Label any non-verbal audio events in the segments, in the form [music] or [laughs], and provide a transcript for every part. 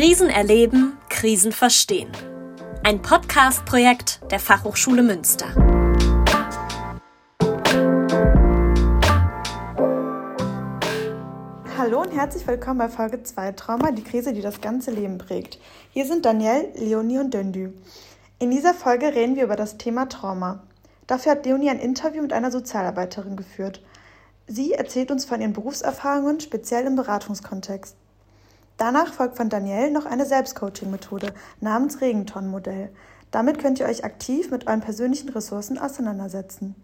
Krisen erleben, Krisen verstehen. Ein Podcast-Projekt der Fachhochschule Münster. Hallo und herzlich willkommen bei Folge 2 Trauma, die Krise, die das ganze Leben prägt. Hier sind Danielle, Leonie und Döndü. In dieser Folge reden wir über das Thema Trauma. Dafür hat Leonie ein Interview mit einer Sozialarbeiterin geführt. Sie erzählt uns von ihren Berufserfahrungen, speziell im Beratungskontext. Danach folgt von Danielle noch eine Selbstcoaching-Methode namens Regenton-Modell. Damit könnt ihr euch aktiv mit euren persönlichen Ressourcen auseinandersetzen.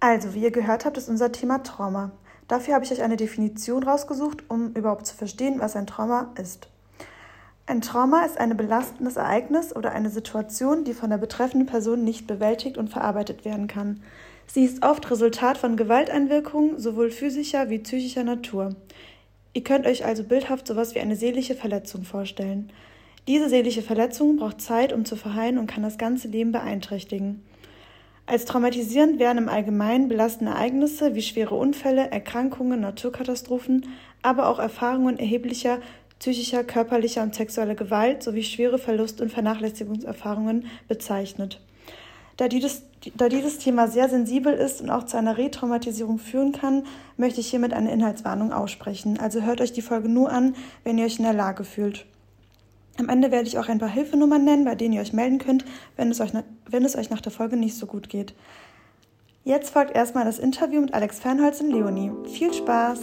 Also, wie ihr gehört habt, ist unser Thema Trauma. Dafür habe ich euch eine Definition rausgesucht, um überhaupt zu verstehen, was ein Trauma ist. Ein Trauma ist ein belastendes Ereignis oder eine Situation, die von der betreffenden Person nicht bewältigt und verarbeitet werden kann. Sie ist oft Resultat von Gewalteinwirkungen sowohl physischer wie psychischer Natur. Ihr könnt euch also bildhaft sowas wie eine seelische Verletzung vorstellen. Diese seelische Verletzung braucht Zeit, um zu verheilen und kann das ganze Leben beeinträchtigen. Als traumatisierend werden im Allgemeinen belastende Ereignisse wie schwere Unfälle, Erkrankungen, Naturkatastrophen, aber auch Erfahrungen erheblicher psychischer, körperlicher und sexueller Gewalt sowie schwere Verlust- und Vernachlässigungserfahrungen bezeichnet. Da dieses, da dieses Thema sehr sensibel ist und auch zu einer Retraumatisierung führen kann, möchte ich hiermit eine Inhaltswarnung aussprechen. Also hört euch die Folge nur an, wenn ihr euch in der Lage fühlt. Am Ende werde ich auch ein paar Hilfenummern nennen, bei denen ihr euch melden könnt, wenn es euch, wenn es euch nach der Folge nicht so gut geht. Jetzt folgt erstmal das Interview mit Alex Fernholz und Leonie. Viel Spaß!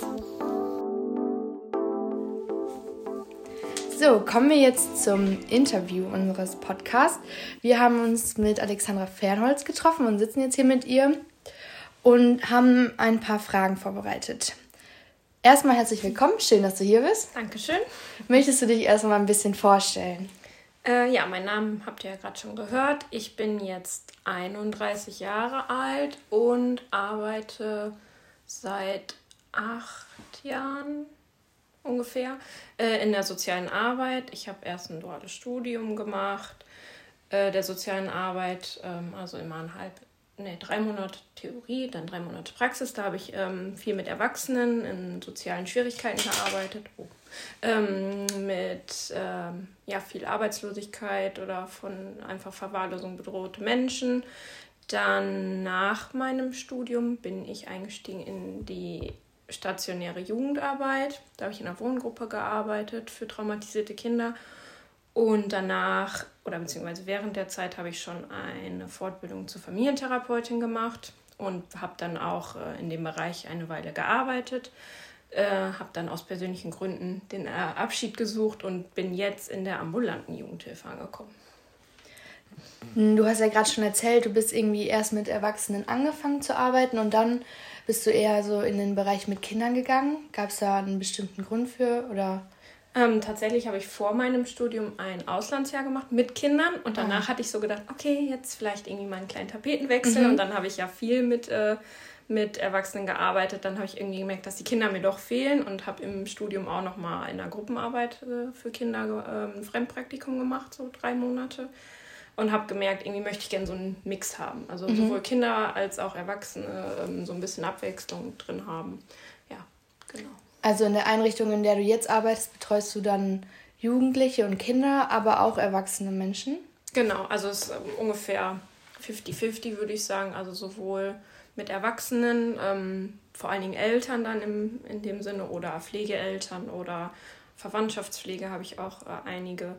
So, kommen wir jetzt zum Interview unseres Podcasts. Wir haben uns mit Alexandra Fernholz getroffen und sitzen jetzt hier mit ihr und haben ein paar Fragen vorbereitet. Erstmal herzlich willkommen, schön, dass du hier bist. Dankeschön. Möchtest du dich erstmal ein bisschen vorstellen? Äh, ja, meinen Namen habt ihr ja gerade schon gehört. Ich bin jetzt 31 Jahre alt und arbeite seit acht Jahren ungefähr äh, in der sozialen Arbeit. Ich habe erst ein duales Studium gemacht äh, der sozialen Arbeit, ähm, also immer ein halb, nee, drei Monate Theorie, dann drei Monate Praxis. Da habe ich ähm, viel mit Erwachsenen in sozialen Schwierigkeiten gearbeitet. Oh. Ähm, mit ähm, ja, viel Arbeitslosigkeit oder von einfach Verwahrlosung bedrohte Menschen. Dann nach meinem Studium bin ich eingestiegen in die stationäre Jugendarbeit. Da habe ich in einer Wohngruppe gearbeitet für traumatisierte Kinder. Und danach, oder beziehungsweise während der Zeit, habe ich schon eine Fortbildung zur Familientherapeutin gemacht und habe dann auch äh, in dem Bereich eine Weile gearbeitet. Äh, habe dann aus persönlichen Gründen den äh, Abschied gesucht und bin jetzt in der ambulanten Jugendhilfe angekommen. Du hast ja gerade schon erzählt, du bist irgendwie erst mit Erwachsenen angefangen zu arbeiten und dann bist du eher so in den Bereich mit Kindern gegangen? Gab es da einen bestimmten Grund für oder? Ähm, tatsächlich habe ich vor meinem Studium ein Auslandsjahr gemacht mit Kindern und danach ah. hatte ich so gedacht, okay, jetzt vielleicht irgendwie mal einen kleinen Tapetenwechsel mhm. und dann habe ich ja viel mit, äh, mit Erwachsenen gearbeitet. Dann habe ich irgendwie gemerkt, dass die Kinder mir doch fehlen und habe im Studium auch nochmal in der Gruppenarbeit äh, für Kinder äh, ein Fremdpraktikum gemacht, so drei Monate und habe gemerkt, irgendwie möchte ich gerne so einen Mix haben. Also mhm. sowohl Kinder als auch Erwachsene ähm, so ein bisschen Abwechslung drin haben. Ja, genau. Also in der Einrichtung, in der du jetzt arbeitest, betreust du dann Jugendliche und Kinder, aber auch erwachsene Menschen? Genau, also es ist ähm, ungefähr 50-50, würde ich sagen. Also sowohl mit Erwachsenen, ähm, vor allen Dingen Eltern dann im, in dem Sinne oder Pflegeeltern oder Verwandtschaftspflege habe ich auch äh, einige.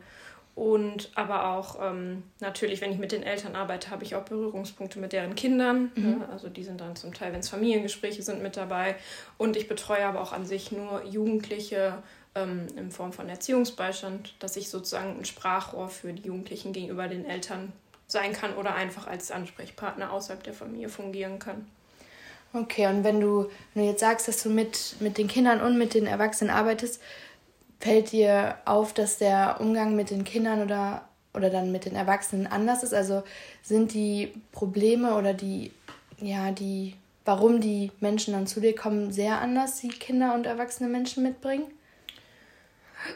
Und aber auch ähm, natürlich, wenn ich mit den Eltern arbeite, habe ich auch Berührungspunkte mit deren Kindern. Mhm. Ja, also die sind dann zum Teil, wenn es Familiengespräche sind, mit dabei. Und ich betreue aber auch an sich nur Jugendliche ähm, in Form von Erziehungsbeistand, dass ich sozusagen ein Sprachrohr für die Jugendlichen gegenüber den Eltern sein kann oder einfach als Ansprechpartner außerhalb der Familie fungieren kann. Okay, und wenn du, wenn du jetzt sagst, dass du mit, mit den Kindern und mit den Erwachsenen arbeitest, Fällt dir auf, dass der Umgang mit den Kindern oder, oder dann mit den Erwachsenen anders ist? Also sind die Probleme oder die, ja, die, warum die Menschen dann zu dir kommen, sehr anders, die Kinder und erwachsene Menschen mitbringen?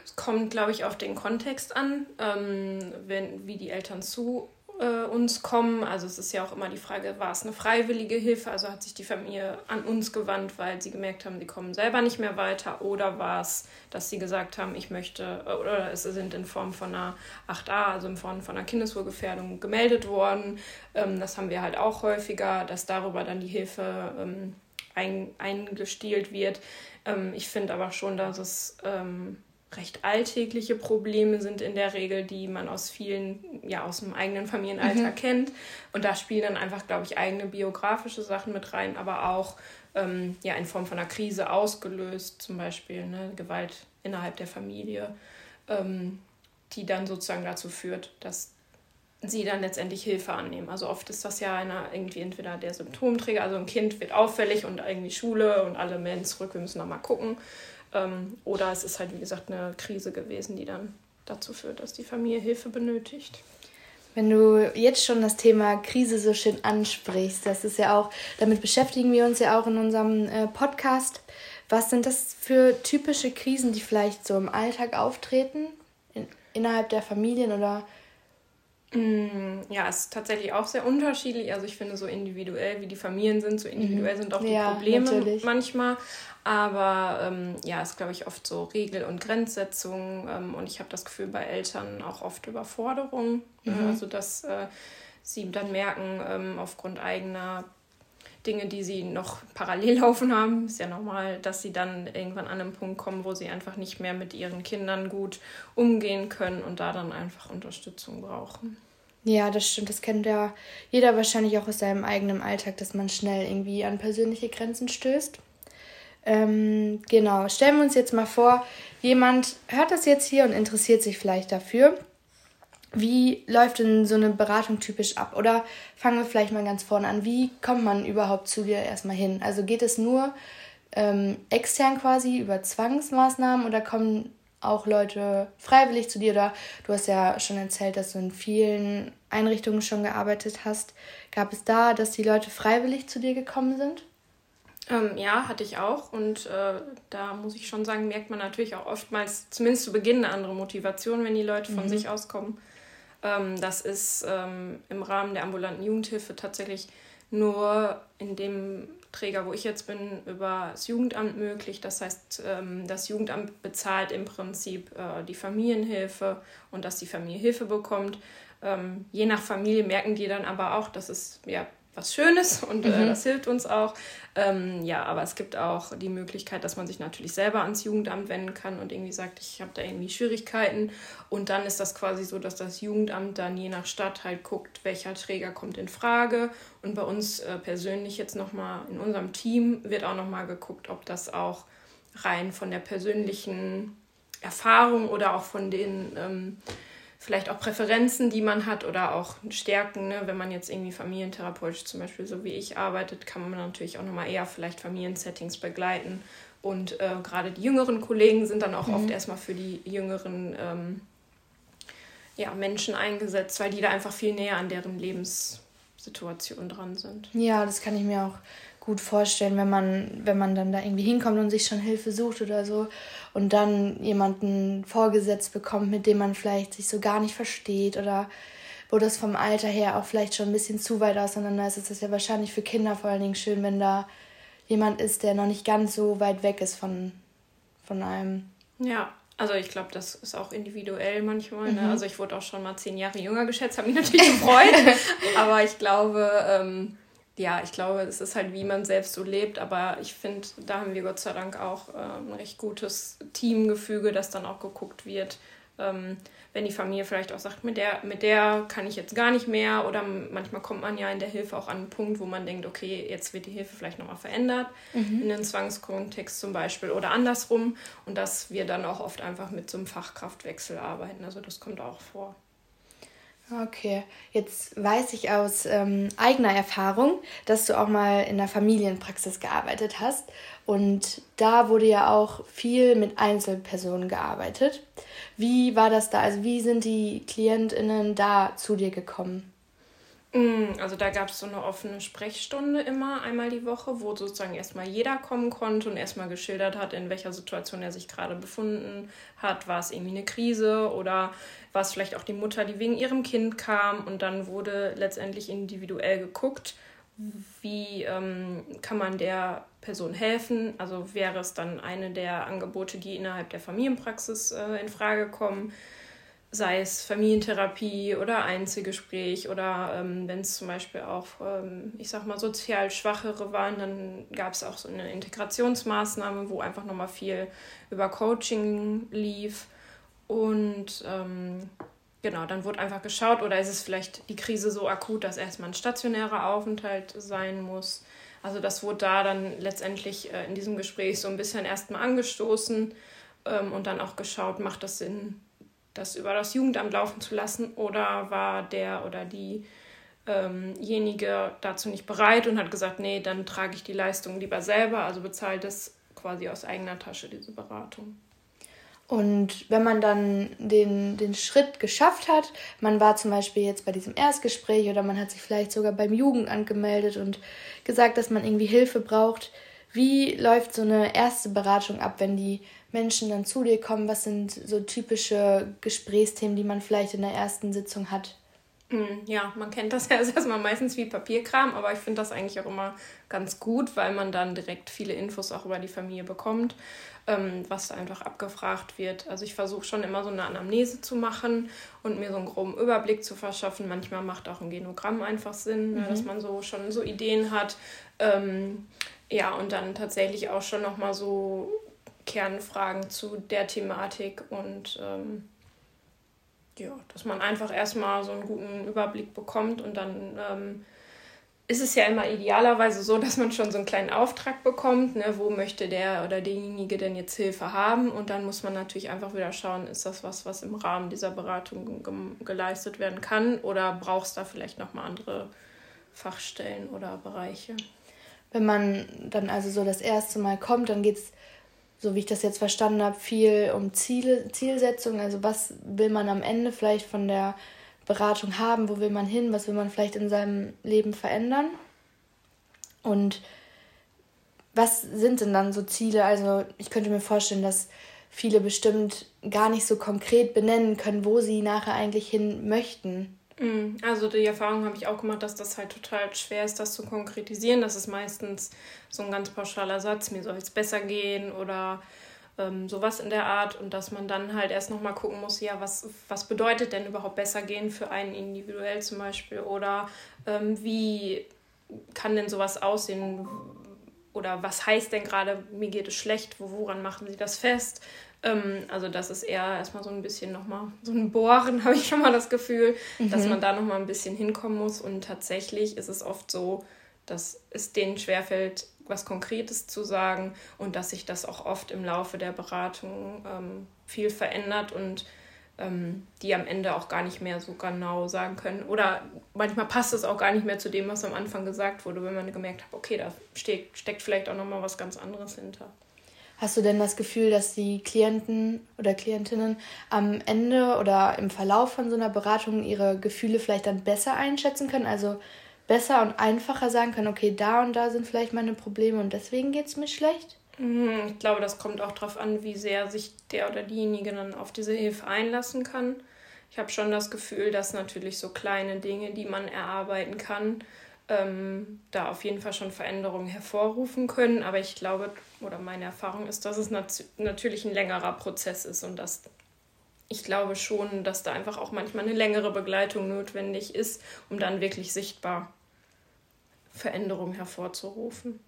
Es kommt, glaube ich, auf den Kontext an, ähm, wenn, wie die Eltern zu äh, uns kommen. Also es ist ja auch immer die Frage, war es eine freiwillige Hilfe? Also hat sich die Familie an uns gewandt, weil sie gemerkt haben, sie kommen selber nicht mehr weiter? Oder war es, dass sie gesagt haben, ich möchte, äh, oder es sind in Form von einer 8a, also in Form von einer Kindeswohlgefährdung gemeldet worden? Ähm, das haben wir halt auch häufiger, dass darüber dann die Hilfe ähm, ein, eingestielt wird. Ähm, ich finde aber schon, dass es ähm, recht alltägliche Probleme sind in der Regel, die man aus vielen, ja, aus dem eigenen Familienalltag mhm. kennt. Und da spielen dann einfach, glaube ich, eigene biografische Sachen mit rein, aber auch ähm, ja, in Form von einer Krise ausgelöst, zum Beispiel ne, Gewalt innerhalb der Familie, ähm, die dann sozusagen dazu führt, dass sie dann letztendlich Hilfe annehmen. Also oft ist das ja einer irgendwie entweder der Symptomträger, also ein Kind wird auffällig und irgendwie Schule und alle melden zurück, wir müssen nochmal gucken. Ähm, oder es ist halt, wie gesagt, eine Krise gewesen, die dann dazu führt, dass die Familie Hilfe benötigt. Wenn du jetzt schon das Thema Krise so schön ansprichst, das ist ja auch, damit beschäftigen wir uns ja auch in unserem äh, Podcast. Was sind das für typische Krisen, die vielleicht so im Alltag auftreten, in, innerhalb der Familien oder ja, es ist tatsächlich auch sehr unterschiedlich. Also ich finde, so individuell wie die Familien sind, so individuell mhm. sind auch die ja, Probleme natürlich. manchmal. Aber ähm, ja, es ist, glaube ich, oft so Regel- und Grenzsetzungen. Ähm, und ich habe das Gefühl, bei Eltern auch oft Überforderung. Ne? Mhm. Also dass äh, sie dann merken, ähm, aufgrund eigener Dinge, die sie noch parallel [laughs] laufen haben, ist ja normal, dass sie dann irgendwann an einen Punkt kommen, wo sie einfach nicht mehr mit ihren Kindern gut umgehen können und da dann einfach Unterstützung brauchen. Ja, das stimmt. Das kennt ja jeder wahrscheinlich auch aus seinem eigenen Alltag, dass man schnell irgendwie an persönliche Grenzen stößt. Ähm, genau, stellen wir uns jetzt mal vor, jemand hört das jetzt hier und interessiert sich vielleicht dafür. Wie läuft denn so eine Beratung typisch ab? Oder fangen wir vielleicht mal ganz vorne an. Wie kommt man überhaupt zu dir erstmal hin? Also geht es nur ähm, extern quasi über Zwangsmaßnahmen oder kommen auch Leute freiwillig zu dir? Oder du hast ja schon erzählt, dass du in vielen Einrichtungen schon gearbeitet hast. Gab es da, dass die Leute freiwillig zu dir gekommen sind? Ähm, ja, hatte ich auch. Und äh, da muss ich schon sagen, merkt man natürlich auch oftmals, zumindest zu Beginn, eine andere Motivation, wenn die Leute von mhm. sich aus kommen. Ähm, das ist ähm, im Rahmen der ambulanten Jugendhilfe tatsächlich nur in dem Träger, wo ich jetzt bin, über das Jugendamt möglich. Das heißt, ähm, das Jugendamt bezahlt im Prinzip äh, die Familienhilfe und dass die Familie Hilfe bekommt. Je nach Familie merken die dann aber auch, dass es ja was Schönes und äh, mhm. das hilft uns auch. Ähm, ja, aber es gibt auch die Möglichkeit, dass man sich natürlich selber ans Jugendamt wenden kann und irgendwie sagt, ich habe da irgendwie Schwierigkeiten. Und dann ist das quasi so, dass das Jugendamt dann je nach Stadt halt guckt, welcher Träger kommt in Frage. Und bei uns äh, persönlich jetzt nochmal in unserem Team wird auch nochmal geguckt, ob das auch rein von der persönlichen Erfahrung oder auch von den ähm, vielleicht auch Präferenzen, die man hat oder auch Stärken. Ne? Wenn man jetzt irgendwie familientherapeutisch zum Beispiel so wie ich arbeitet, kann man natürlich auch nochmal eher vielleicht Familiensettings begleiten. Und äh, gerade die jüngeren Kollegen sind dann auch mhm. oft erstmal für die jüngeren ähm, ja, Menschen eingesetzt, weil die da einfach viel näher an deren Lebenssituation dran sind. Ja, das kann ich mir auch gut vorstellen, wenn man, wenn man dann da irgendwie hinkommt und sich schon Hilfe sucht oder so und dann jemanden vorgesetzt bekommt, mit dem man vielleicht sich so gar nicht versteht oder wo das vom Alter her auch vielleicht schon ein bisschen zu weit auseinander ist, ist es ja wahrscheinlich für Kinder vor allen Dingen schön, wenn da jemand ist, der noch nicht ganz so weit weg ist von, von einem. Ja, also ich glaube, das ist auch individuell manchmal. Ne? Mhm. Also ich wurde auch schon mal zehn Jahre jünger geschätzt, habe mich natürlich gefreut. [laughs] aber ich glaube, ähm, ja, ich glaube, es ist halt, wie man selbst so lebt, aber ich finde, da haben wir Gott sei Dank auch äh, ein recht gutes Teamgefüge, dass dann auch geguckt wird, ähm, wenn die Familie vielleicht auch sagt, mit der, mit der kann ich jetzt gar nicht mehr oder manchmal kommt man ja in der Hilfe auch an einen Punkt, wo man denkt, okay, jetzt wird die Hilfe vielleicht nochmal verändert, mhm. in den Zwangskontext zum Beispiel oder andersrum und dass wir dann auch oft einfach mit so einem Fachkraftwechsel arbeiten, also das kommt auch vor. Okay, jetzt weiß ich aus ähm, eigener Erfahrung, dass du auch mal in der Familienpraxis gearbeitet hast. Und da wurde ja auch viel mit Einzelpersonen gearbeitet. Wie war das da? Also wie sind die Klientinnen da zu dir gekommen? Mm, also da gab es so eine offene Sprechstunde immer einmal die Woche, wo sozusagen erstmal jeder kommen konnte und erstmal geschildert hat, in welcher Situation er sich gerade befunden hat. War es irgendwie eine Krise oder war es vielleicht auch die Mutter, die wegen ihrem Kind kam und dann wurde letztendlich individuell geguckt, wie ähm, kann man der Person helfen. Also wäre es dann eine der Angebote, die innerhalb der Familienpraxis äh, in Frage kommen sei es Familientherapie oder Einzelgespräch oder ähm, wenn es zum Beispiel auch, ähm, ich sag mal, sozial Schwachere waren, dann gab es auch so eine Integrationsmaßnahme, wo einfach nochmal viel über Coaching lief. Und ähm, genau, dann wurde einfach geschaut, oder ist es vielleicht die Krise so akut, dass erstmal ein stationärer Aufenthalt sein muss. Also das wurde da dann letztendlich äh, in diesem Gespräch so ein bisschen erstmal angestoßen ähm, und dann auch geschaut, macht das Sinn, das über das Jugendamt laufen zu lassen oder war der oder diejenige ähm dazu nicht bereit und hat gesagt, nee, dann trage ich die Leistung lieber selber, also bezahlt es quasi aus eigener Tasche, diese Beratung. Und wenn man dann den, den Schritt geschafft hat, man war zum Beispiel jetzt bei diesem Erstgespräch oder man hat sich vielleicht sogar beim Jugendamt gemeldet und gesagt, dass man irgendwie Hilfe braucht, wie läuft so eine erste Beratung ab, wenn die Menschen dann zu dir kommen? Was sind so typische Gesprächsthemen, die man vielleicht in der ersten Sitzung hat? Hm, ja, man kennt das ja [laughs] erstmal meistens wie Papierkram, aber ich finde das eigentlich auch immer ganz gut, weil man dann direkt viele Infos auch über die Familie bekommt, ähm, was da einfach abgefragt wird. Also ich versuche schon immer so eine Anamnese zu machen und mir so einen groben Überblick zu verschaffen. Manchmal macht auch ein Genogramm einfach Sinn, ne, mhm. dass man so schon so Ideen hat. Ähm, ja, und dann tatsächlich auch schon nochmal so Kernfragen zu der Thematik und ähm, ja, dass man einfach erstmal so einen guten Überblick bekommt und dann ähm, ist es ja immer idealerweise so, [laughs] dass man schon so einen kleinen Auftrag bekommt, ne, wo möchte der oder derjenige denn jetzt Hilfe haben? Und dann muss man natürlich einfach wieder schauen, ist das was, was im Rahmen dieser Beratung ge geleistet werden kann? Oder brauchst da vielleicht nochmal andere Fachstellen oder Bereiche? Wenn man dann also so das erste Mal kommt, dann geht es, so wie ich das jetzt verstanden habe, viel um Ziele, Zielsetzung. Also was will man am Ende vielleicht von der Beratung haben, wo will man hin, was will man vielleicht in seinem Leben verändern. Und was sind denn dann so Ziele? Also ich könnte mir vorstellen, dass viele bestimmt gar nicht so konkret benennen können, wo sie nachher eigentlich hin möchten. Mm, also die Erfahrung habe ich auch gemacht, dass das halt total schwer ist, das zu konkretisieren. Das ist meistens so ein ganz pauschaler Satz, mir soll es besser gehen oder ähm, sowas in der Art. Und dass man dann halt erst nochmal gucken muss, ja, was, was bedeutet denn überhaupt besser gehen für einen individuell zum Beispiel? Oder ähm, wie kann denn sowas aussehen? Oder was heißt denn gerade, mir geht es schlecht? Woran machen Sie das fest? Ähm, also das ist eher erstmal so ein bisschen nochmal so ein Bohren, [laughs] habe ich schon mal das Gefühl, mhm. dass man da nochmal ein bisschen hinkommen muss. Und tatsächlich ist es oft so, dass es denen schwerfällt, was Konkretes zu sagen und dass sich das auch oft im Laufe der Beratung ähm, viel verändert und ähm, die am Ende auch gar nicht mehr so genau sagen können. Oder manchmal passt es auch gar nicht mehr zu dem, was am Anfang gesagt wurde, wenn man gemerkt hat, okay, da steht, steckt vielleicht auch nochmal was ganz anderes hinter. Hast du denn das Gefühl, dass die Klienten oder Klientinnen am Ende oder im Verlauf von so einer Beratung ihre Gefühle vielleicht dann besser einschätzen können? Also besser und einfacher sagen können, okay, da und da sind vielleicht meine Probleme und deswegen geht es mir schlecht? Mhm, ich glaube, das kommt auch darauf an, wie sehr sich der oder diejenige dann auf diese Hilfe einlassen kann. Ich habe schon das Gefühl, dass natürlich so kleine Dinge, die man erarbeiten kann, ähm, da auf jeden Fall schon Veränderungen hervorrufen können. Aber ich glaube, oder meine Erfahrung ist, dass es nat natürlich ein längerer Prozess ist und dass ich glaube schon, dass da einfach auch manchmal eine längere Begleitung notwendig ist, um dann wirklich sichtbar Veränderungen hervorzurufen.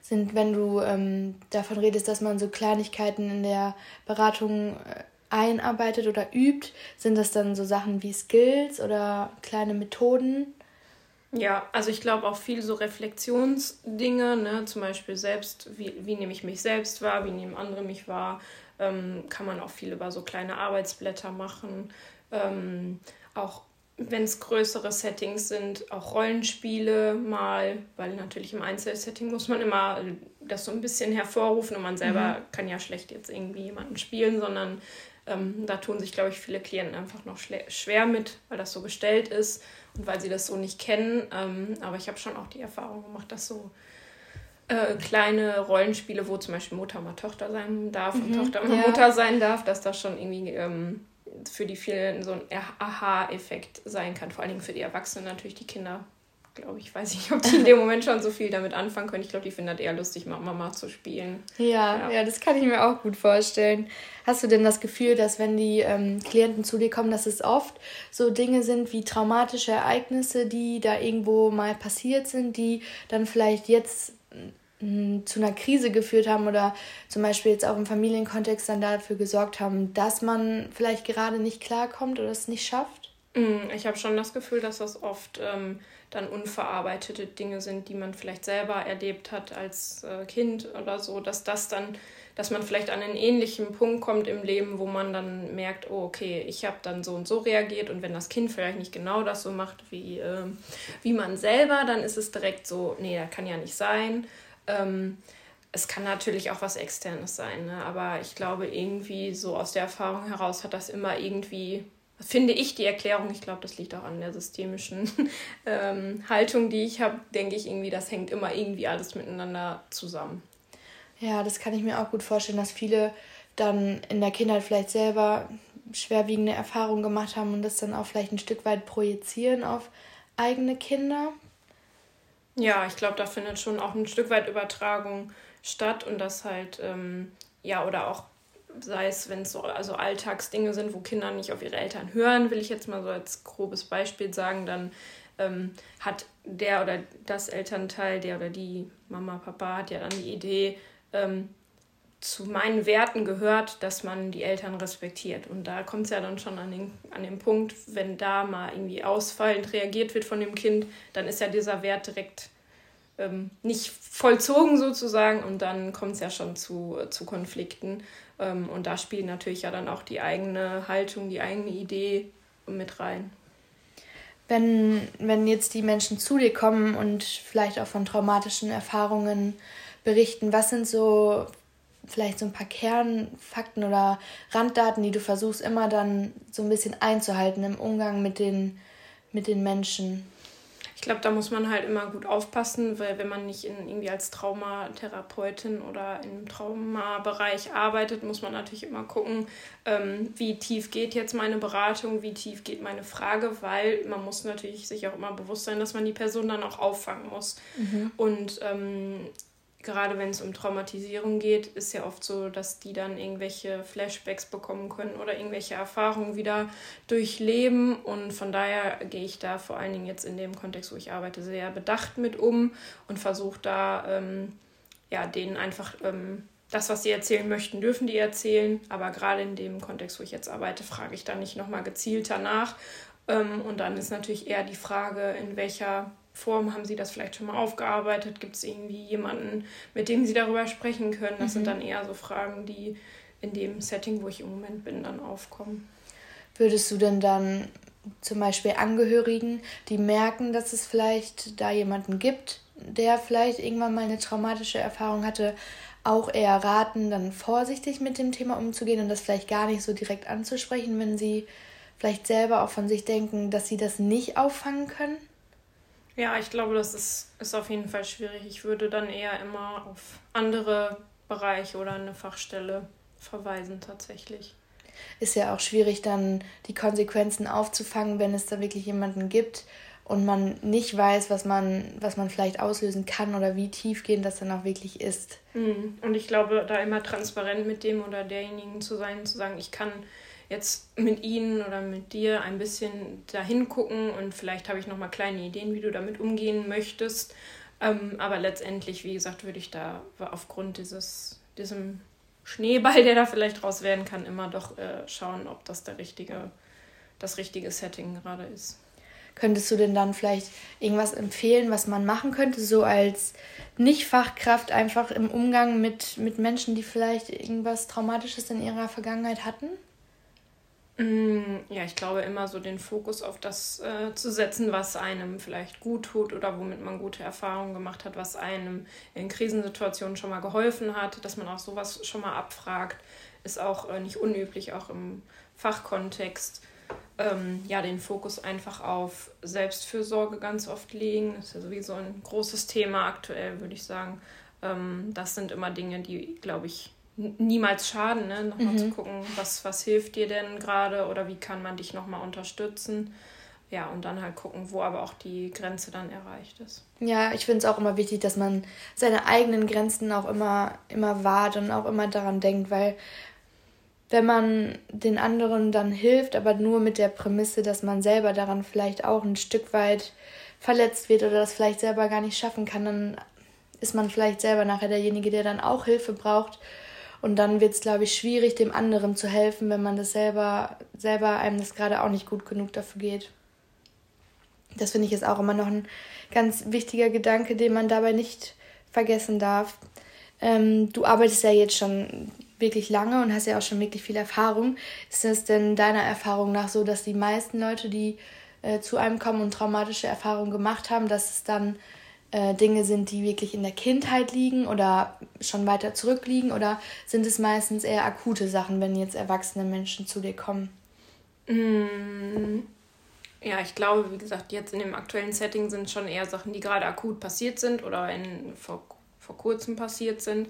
Sind, wenn du ähm, davon redest, dass man so Kleinigkeiten in der Beratung äh, einarbeitet oder übt, sind das dann so Sachen wie Skills oder kleine Methoden? Ja, also ich glaube auch viel so Reflexionsdinge, ne? zum Beispiel selbst, wie, wie nehme ich mich selbst wahr, wie nehmen andere mich wahr, ähm, kann man auch viel über so kleine Arbeitsblätter machen. Ähm, auch wenn es größere Settings sind, auch Rollenspiele mal, weil natürlich im Einzelsetting muss man immer das so ein bisschen hervorrufen und man selber mhm. kann ja schlecht jetzt irgendwie jemanden spielen, sondern Ähm, da tun sich, glaube ich, viele Klienten einfach noch schwer mit, weil das so gestellt ist und weil sie das so nicht kennen. Ähm, aber ich habe schon auch die Erfahrung gemacht, dass so äh, kleine Rollenspiele, wo zum Beispiel Mutter mal Tochter sein darf und mhm, Tochter mal ja. Mutter sein darf, dass das schon irgendwie ähm, für die vielen so ein Aha-Effekt sein kann. Vor allen Dingen für die Erwachsenen natürlich, die Kinder glaube ich, weiß nicht, ob die in dem Moment schon so viel damit anfangen können. Ich glaube, die finden das eher lustig, mit Mama zu spielen. Ja, ja, ja, das kann ich mir auch gut vorstellen. Hast du denn das Gefühl, dass wenn die ähm, Klienten zu dir kommen, dass es oft so Dinge sind wie traumatische Ereignisse, die da irgendwo mal passiert sind, die dann vielleicht jetzt zu einer Krise geführt haben oder zum Beispiel jetzt auch im Familienkontext dann dafür gesorgt haben, dass man vielleicht gerade nicht klarkommt oder es nicht schafft? Mm, ich habe schon das Gefühl, dass das oft ähm, dann unverarbeitete Dinge sind, die man vielleicht selber erlebt hat als äh, Kind oder so, dass das dann, dass man vielleicht an einen ähnlichen Punkt kommt im Leben, wo man dann merkt, oh okay, ich habe dann so und so reagiert und wenn das Kind vielleicht nicht genau das so macht wie, äh, wie man selber, dann ist es direkt so, nee, das kann ja nicht sein. Ähm, es kann natürlich auch was Externes sein, ne? aber ich glaube irgendwie so aus der Erfahrung heraus hat das immer irgendwie finde ich die Erklärung, ich glaube, das liegt auch an der systemischen [laughs] ähm, Haltung, die ich habe, denke ich irgendwie, das hängt immer irgendwie alles miteinander zusammen. Ja, das kann ich mir auch gut vorstellen, dass viele dann in der Kindheit vielleicht selber schwerwiegende Erfahrungen gemacht haben und das dann auch vielleicht ein Stück weit projizieren auf eigene Kinder. Ja, ich glaube, da findet schon auch ein Stück weit Übertragung statt und das halt, ähm, ja, oder auch sei es, wenn es so also Alltagsdinge sind, wo Kinder nicht auf ihre Eltern hören, will ich jetzt mal so als grobes Beispiel sagen, dann ähm, hat der oder das Elternteil, der oder die Mama, Papa hat ja dann die Idee, ähm, zu meinen Werten gehört, dass man die Eltern respektiert. Und da kommt es ja dann schon an den, an den Punkt, wenn da mal irgendwie ausfallend reagiert wird von dem Kind, dann ist ja dieser Wert direkt ähm, nicht vollzogen sozusagen und dann kommt es ja schon zu, zu Konflikten. Ähm, und da spielt natürlich ja dann auch die eigene Haltung, die eigene Idee mit rein. Wenn, wenn jetzt die Menschen zu dir kommen und vielleicht auch von traumatischen Erfahrungen berichten, was sind so vielleicht so ein paar Kernfakten oder Randdaten, die du versuchst immer dann so ein bisschen einzuhalten im Umgang mit den, mit den Menschen? Ich glaube, da muss man halt immer gut aufpassen, weil wenn man nicht in, irgendwie als Traumatherapeutin oder im Traumabereich arbeitet, muss man natürlich immer gucken, ähm, wie tief geht jetzt meine Beratung, wie tief geht meine Frage, weil man muss natürlich sich auch immer bewusst sein, dass man die Person dann auch auffangen muss. Mhm. Und ähm, gerade wenn es um Traumatisierung geht, ist ja oft so, dass die dann irgendwelche Flashbacks bekommen können oder irgendwelche Erfahrungen wieder durchleben. Und von daher gehe ich da vor allen Dingen jetzt in dem Kontext, wo ich arbeite, sehr bedacht mit um und versuche da ähm, ja, denen einfach ähm, das, was sie erzählen möchten, dürfen die erzählen. Aber gerade in dem Kontext, wo ich jetzt arbeite, frage ich dann nicht nochmal gezielter nach. Ähm, und dann ist natürlich eher die Frage, in welcher Form haben Sie das vielleicht schon mal aufgearbeitet? Gibt es irgendwie jemanden, mit dem Sie darüber sprechen können? Das mhm. sind dann eher so Fragen, die in dem Setting, wo ich im Moment bin, dann aufkommen. Würdest du denn dann zum Beispiel Angehörigen, die merken, dass es vielleicht da jemanden gibt, der vielleicht irgendwann mal eine traumatische Erfahrung hatte, auch eher raten, dann vorsichtig mit dem Thema umzugehen und das vielleicht gar nicht so direkt anzusprechen, wenn sie vielleicht selber auch von sich denken, dass sie das nicht auffangen können? Ja, ich glaube, das ist, ist auf jeden Fall schwierig. Ich würde dann eher immer auf andere Bereiche oder eine Fachstelle verweisen tatsächlich. Ist ja auch schwierig, dann die Konsequenzen aufzufangen, wenn es da wirklich jemanden gibt und man nicht weiß, was man, was man vielleicht auslösen kann oder wie tiefgehend das dann auch wirklich ist. Mhm. Und ich glaube, da immer transparent mit dem oder derjenigen zu sein, zu sagen, ich kann jetzt mit ihnen oder mit dir ein bisschen dahin gucken und vielleicht habe ich noch mal kleine Ideen, wie du damit umgehen möchtest. Ähm, aber letztendlich, wie gesagt, würde ich da aufgrund dieses, diesem Schneeball, der da vielleicht raus werden kann, immer doch äh, schauen, ob das der richtige, das richtige Setting gerade ist. Könntest du denn dann vielleicht irgendwas empfehlen, was man machen könnte, so als Nicht-Fachkraft einfach im Umgang mit, mit Menschen, die vielleicht irgendwas Traumatisches in ihrer Vergangenheit hatten? Mm, ja, ich glaube immer so den Fokus auf das äh, zu setzen, was einem vielleicht gut tut oder womit man gute Erfahrungen gemacht hat, was einem in Krisensituationen schon mal geholfen hat, dass man auch sowas schon mal abfragt, ist auch äh, nicht unüblich, auch im Fachkontext. Ähm, ja, den Fokus einfach auf Selbstfürsorge ganz oft legen. Ist ja sowieso ein großes Thema aktuell, würde ich sagen. Ähm, das sind immer Dinge, die, glaube ich, niemals schaden, ne? nochmal mhm. zu gucken, was, was hilft dir denn gerade oder wie kann man dich nochmal unterstützen. Ja, und dann halt gucken, wo aber auch die Grenze dann erreicht ist. Ja, ich finde es auch immer wichtig, dass man seine eigenen Grenzen auch immer, immer wahrt und auch immer daran denkt, weil wenn man den anderen dann hilft, aber nur mit der Prämisse, dass man selber daran vielleicht auch ein Stück weit verletzt wird oder das vielleicht selber gar nicht schaffen kann, dann ist man vielleicht selber nachher derjenige, der dann auch Hilfe braucht und dann wird es, glaube ich, schwierig, dem anderen zu helfen, wenn man das selber, selber einem das gerade auch nicht gut genug dafür geht. Das finde ich ist auch immer noch ein ganz wichtiger Gedanke, den man dabei nicht vergessen darf. Ähm, du arbeitest ja jetzt schon wirklich lange und hast ja auch schon wirklich viel Erfahrung. Ist es denn deiner Erfahrung nach so, dass die meisten Leute, die äh, zu einem kommen und traumatische Erfahrungen gemacht haben, dass es dann äh, Dinge sind, die wirklich in der Kindheit liegen oder schon weiter zurückliegen? Oder sind es meistens eher akute Sachen, wenn jetzt erwachsene Menschen zu dir kommen? Mm, ja, ich glaube, wie gesagt, jetzt in dem aktuellen Setting sind schon eher Sachen, die gerade akut passiert sind oder in, vor, vor kurzem passiert sind.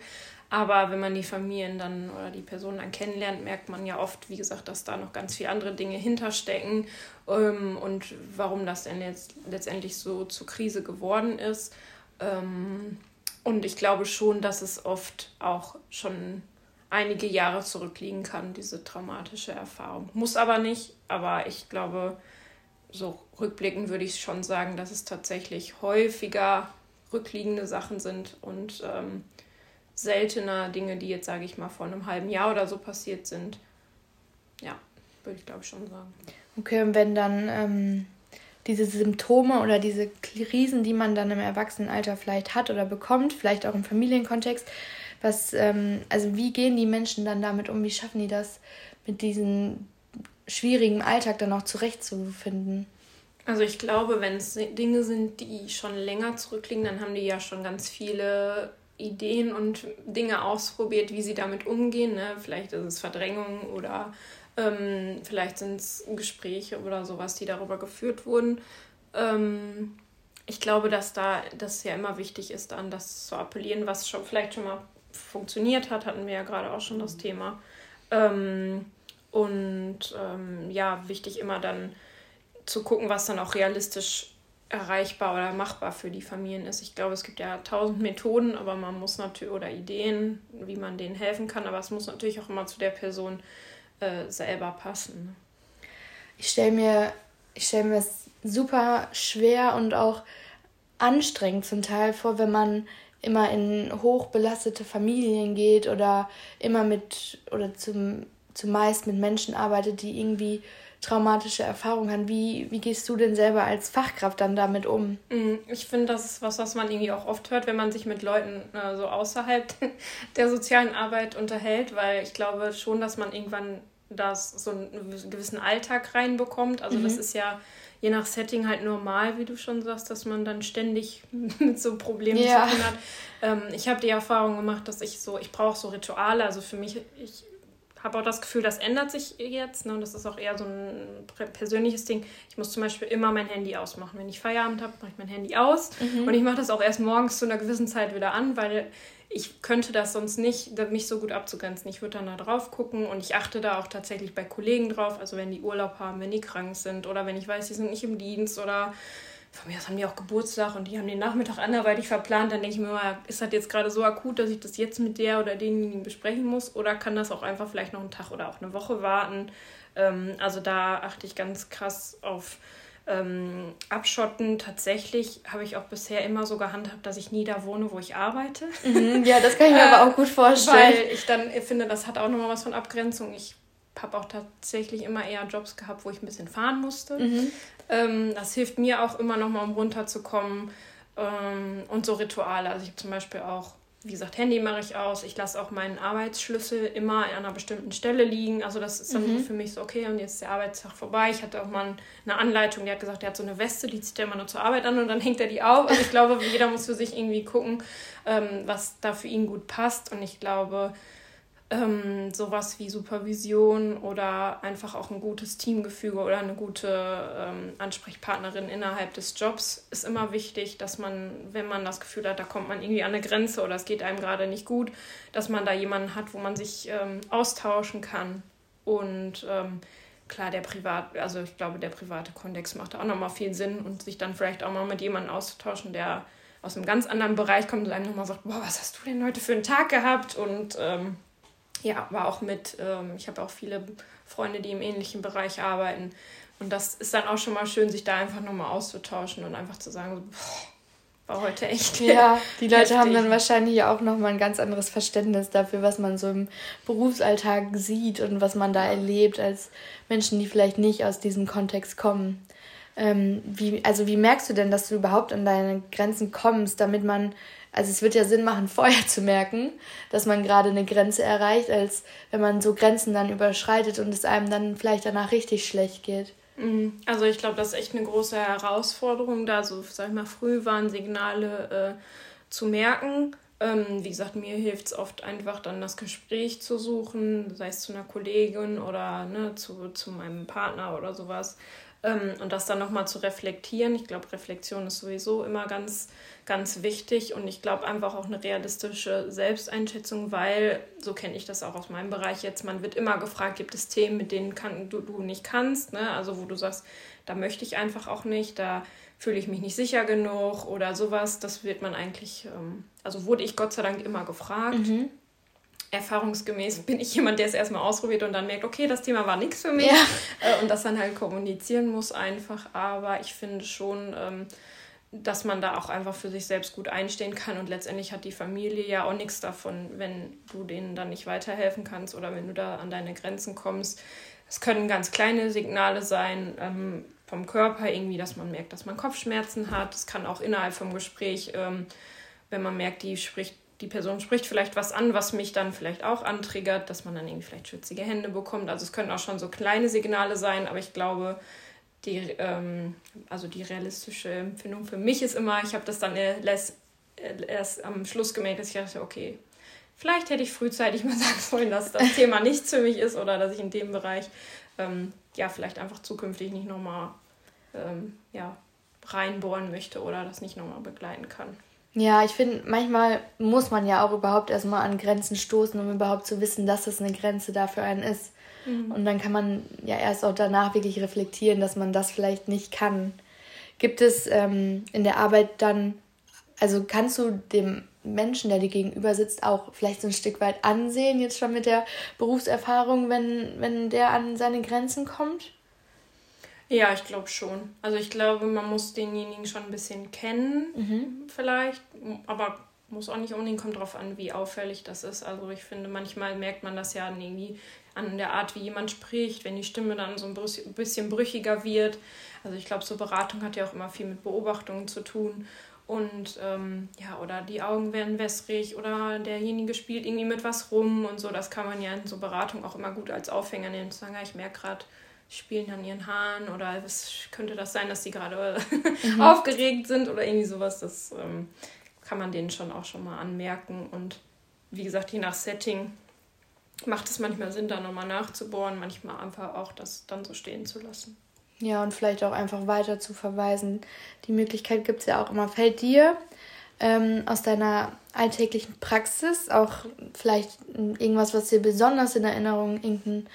Aber wenn man die Familien dann oder die Personen dann kennenlernt, merkt man ja oft, wie gesagt, dass da noch ganz viele andere Dinge hinterstecken ähm, und warum das denn jetzt letztendlich so zur Krise geworden ist. Ähm, und ich glaube schon, dass es oft auch schon einige Jahre zurückliegen kann, diese traumatische Erfahrung. Muss aber nicht, aber ich glaube, so rückblickend würde ich schon sagen, dass es tatsächlich häufiger rückliegende Sachen sind und ähm, seltener Dinge, die jetzt, sage ich mal, vor einem halben Jahr oder so passiert sind. Ja, würde ich glaube ich schon sagen. Okay, und wenn dann ähm, diese Symptome oder diese Krisen, die man dann im Erwachsenenalter vielleicht hat oder bekommt, vielleicht auch im Familienkontext, was, ähm, also wie gehen die Menschen dann damit um? Wie schaffen die das, mit diesem schwierigen Alltag dann auch zurechtzufinden? Also ich glaube, wenn es Dinge sind, die schon länger zurückliegen, dann haben die ja schon ganz viele Ideen und Dinge ausprobiert, wie sie damit umgehen. Ne? Vielleicht ist es Verdrängung oder ähm, vielleicht sind es Gespräche oder sowas, die darüber geführt wurden. Ähm, ich glaube, dass da das ja immer wichtig ist, an das zu appellieren, was schon vielleicht schon mal funktioniert hat, hatten wir ja gerade auch schon das Thema. Ähm, und ähm, ja, wichtig immer dann zu gucken, was dann auch realistisch erreichbar oder machbar für die Familien ist. Ich glaube, es gibt ja tausend Methoden, aber man muss natürlich oder Ideen, wie man denen helfen kann, aber es muss natürlich auch immer zu der Person äh, selber passen. Ne? Ich stelle mir, ich stelle mir es super schwer und auch anstrengend zum Teil vor, wenn man immer in hochbelastete Familien geht oder immer mit oder zum zumeist mit Menschen arbeitet, die irgendwie traumatische Erfahrungen haben. Wie, wie gehst du denn selber als Fachkraft dann damit um? Mm, ich finde, das ist was, was man irgendwie auch oft hört, wenn man sich mit Leuten äh, so außerhalb [laughs] der sozialen Arbeit unterhält, weil ich glaube schon, dass man irgendwann das so einen gewissen Alltag reinbekommt. Also mhm. das ist ja je nach Setting halt normal, wie du schon sagst, dass man dann ständig [laughs] mit so Problemen ja. zu tun hat. Ähm, ich habe die Erfahrung gemacht, dass ich so, ich brauche so Rituale. Also für mich, ich habe auch das Gefühl, das ändert sich jetzt. Ne? Das ist auch eher so ein persönliches Ding. Ich muss zum Beispiel immer mein Handy ausmachen. Wenn ich Feierabend habe, mache ich mein Handy aus. Mhm. Und ich mache das auch erst morgens zu einer gewissen Zeit wieder an, weil ich könnte das sonst nicht, mich so gut abzugrenzen. Ich würde dann da drauf gucken und ich achte da auch tatsächlich bei Kollegen drauf. Also wenn die Urlaub haben, wenn die krank sind oder wenn ich weiß, die sind nicht im Dienst oder von mir aus haben die auch Geburtstag und die haben den Nachmittag anderweitig verplant, dann denke ich mir mal, ist das jetzt gerade so akut, dass ich das jetzt mit der oder denjenigen besprechen muss oder kann das auch einfach vielleicht noch einen Tag oder auch eine Woche warten? Ähm, also da achte ich ganz krass auf ähm, Abschotten. Tatsächlich habe ich auch bisher immer so gehandhabt, dass ich nie da wohne, wo ich arbeite. Mhm, ja, das kann ich mir [laughs] äh, aber auch gut vorstellen. Weil ich dann finde, das hat auch nochmal was von Abgrenzung. Ich habe auch tatsächlich immer eher Jobs gehabt, wo ich ein bisschen fahren musste. Mhm. Ähm, das hilft mir auch immer noch mal, um runterzukommen. Ähm, und so Rituale. Also ich habe zum Beispiel auch wie gesagt, Handy mache ich aus. Ich lasse auch meinen Arbeitsschlüssel immer an einer bestimmten Stelle liegen. Also das ist dann mhm. für mich so, okay, und jetzt ist der Arbeitstag vorbei. Ich hatte auch mal eine Anleitung, die hat gesagt, der hat so eine Weste, die zieht er immer nur zur Arbeit an und dann [laughs] hängt er die auf. Also ich glaube, jeder muss für sich irgendwie gucken, ähm, was da für ihn gut passt. Und ich glaube, ähm, sowas wie Supervision oder einfach auch ein gutes Teamgefüge oder eine gute ähm, Ansprechpartnerin innerhalb des Jobs ist immer wichtig, dass man, wenn man das Gefühl hat, da kommt man irgendwie an eine Grenze oder es geht einem gerade nicht gut, dass man da jemanden hat, wo man sich ähm, austauschen kann. Und ähm, klar, der Privat, also ich glaube, der private Kontext macht auch nochmal viel Sinn und sich dann vielleicht auch mal mit jemandem auszutauschen, der aus einem ganz anderen Bereich kommt und einem nochmal sagt, boah, was hast du denn heute für einen Tag gehabt? Und ähm, ja, aber auch mit, ähm, ich habe auch viele Freunde, die im ähnlichen Bereich arbeiten. Und das ist dann auch schon mal schön, sich da einfach nochmal auszutauschen und einfach zu sagen, boah, war heute echt. Ja, [laughs] die Leute heftig. haben dann wahrscheinlich auch nochmal ein ganz anderes Verständnis dafür, was man so im Berufsalltag sieht und was man da erlebt, als Menschen, die vielleicht nicht aus diesem Kontext kommen. Ähm, wie, also wie merkst du denn, dass du überhaupt an deine Grenzen kommst, damit man also es wird ja Sinn machen, [laughs] vorher zu merken, dass man gerade eine Grenze erreicht, als wenn man so Grenzen dann überschreitet und es einem dann vielleicht danach richtig schlecht geht. Mhm. Also ich glaube, das ist echt eine große Herausforderung, da so, sag ich mal, Frühwarnsignale äh, zu merken. Ähm, wie gesagt, mir hilft es oft einfach dann das Gespräch zu suchen, sei es zu einer Kollegin oder ne, zu, zu meinem Partner oder sowas. Ähm, und das dann nochmal zu reflektieren. Ich glaube, Reflexion ist sowieso immer ganz, ganz wichtig und ich glaube einfach auch eine realistische Selbsteinschätzung, weil, so kenne ich das auch aus meinem Bereich jetzt, man wird immer gefragt, gibt es Themen, mit denen kann, du, du nicht kannst, ne? also wo du sagst, da möchte ich einfach auch nicht, da fühle ich mich nicht sicher genug oder sowas, das wird man eigentlich, ähm, also wurde ich Gott sei Dank immer gefragt. Mhm erfahrungsgemäß bin ich jemand, der es erstmal ausprobiert und dann merkt, okay, das Thema war nichts für mich ja. Äh, und das dann halt kommunizieren muss einfach. Aber ich finde schon, ähm, dass man da auch einfach für sich selbst gut einstehen kann und letztendlich hat die Familie ja auch nichts davon, wenn du denen dann nicht weiterhelfen kannst oder wenn du da an deine Grenzen kommst. Es können ganz kleine Signale sein ähm, vom Körper irgendwie, dass man merkt, dass man Kopfschmerzen hat. Es kann auch innerhalb vom Gespräch, ähm, wenn man merkt, die spricht die Person spricht vielleicht was an, was mich dann vielleicht auch antriggert, dass man dann irgendwie vielleicht schwitzige Hände bekommt. Also es können auch schon so kleine Signale sein, aber ich glaube, die, ähm, also die realistische Empfindung für mich ist immer, ich habe das dann erst, erst am Schluss gemerkt, dass ich dachte, okay, vielleicht hätte ich frühzeitig mal [laughs] sagen sollen, dass das Thema nichts für mich ist oder dass ich in dem Bereich ähm, ja vielleicht einfach zukünftig nicht nochmal ähm, ja, reinbohren möchte oder das nicht nochmal begleiten kann. Ja, ich finde, manchmal muss man ja auch überhaupt erstmal an Grenzen stoßen, um überhaupt zu wissen, dass es eine Grenze da für einen ist. Mhm. Und dann kann man ja erst auch danach wirklich reflektieren, dass man das vielleicht nicht kann. Gibt es ähm, in der Arbeit dann, also kannst du dem Menschen, der dir gegenüber sitzt, auch vielleicht so ein Stück weit ansehen, jetzt schon mit der Berufserfahrung, wenn, wenn der an seine Grenzen kommt? Ja, ich glaube schon. Also ich glaube, man muss denjenigen schon ein bisschen kennen, mhm. vielleicht, aber muss auch nicht unbedingt, kommt darauf an, wie auffällig das ist. Also ich finde, manchmal merkt man das ja irgendwie an der Art, wie jemand spricht, wenn die Stimme dann so ein bisschen brüchiger wird. Also ich glaube, so Beratung hat ja auch immer viel mit Beobachtungen zu tun. Und ähm, ja, oder die Augen werden wässrig oder derjenige spielt irgendwie mit was rum und so. Das kann man ja in so Beratung auch immer gut als Aufhänger nehmen. Zu sagen, ja, ich merke gerade, spielen an ihren Haaren oder es könnte das sein, dass sie gerade mhm. [laughs] aufgeregt sind oder irgendwie sowas. Das ähm, kann man denen schon auch schon mal anmerken. Und wie gesagt, je nach Setting macht es manchmal Sinn, da nochmal nachzubohren, manchmal einfach auch das dann so stehen zu lassen. Ja, und vielleicht auch einfach weiter zu verweisen. Die Möglichkeit gibt es ja auch immer. Fällt dir ähm, aus deiner alltäglichen Praxis auch vielleicht irgendwas, was dir besonders in Erinnerung, irgendein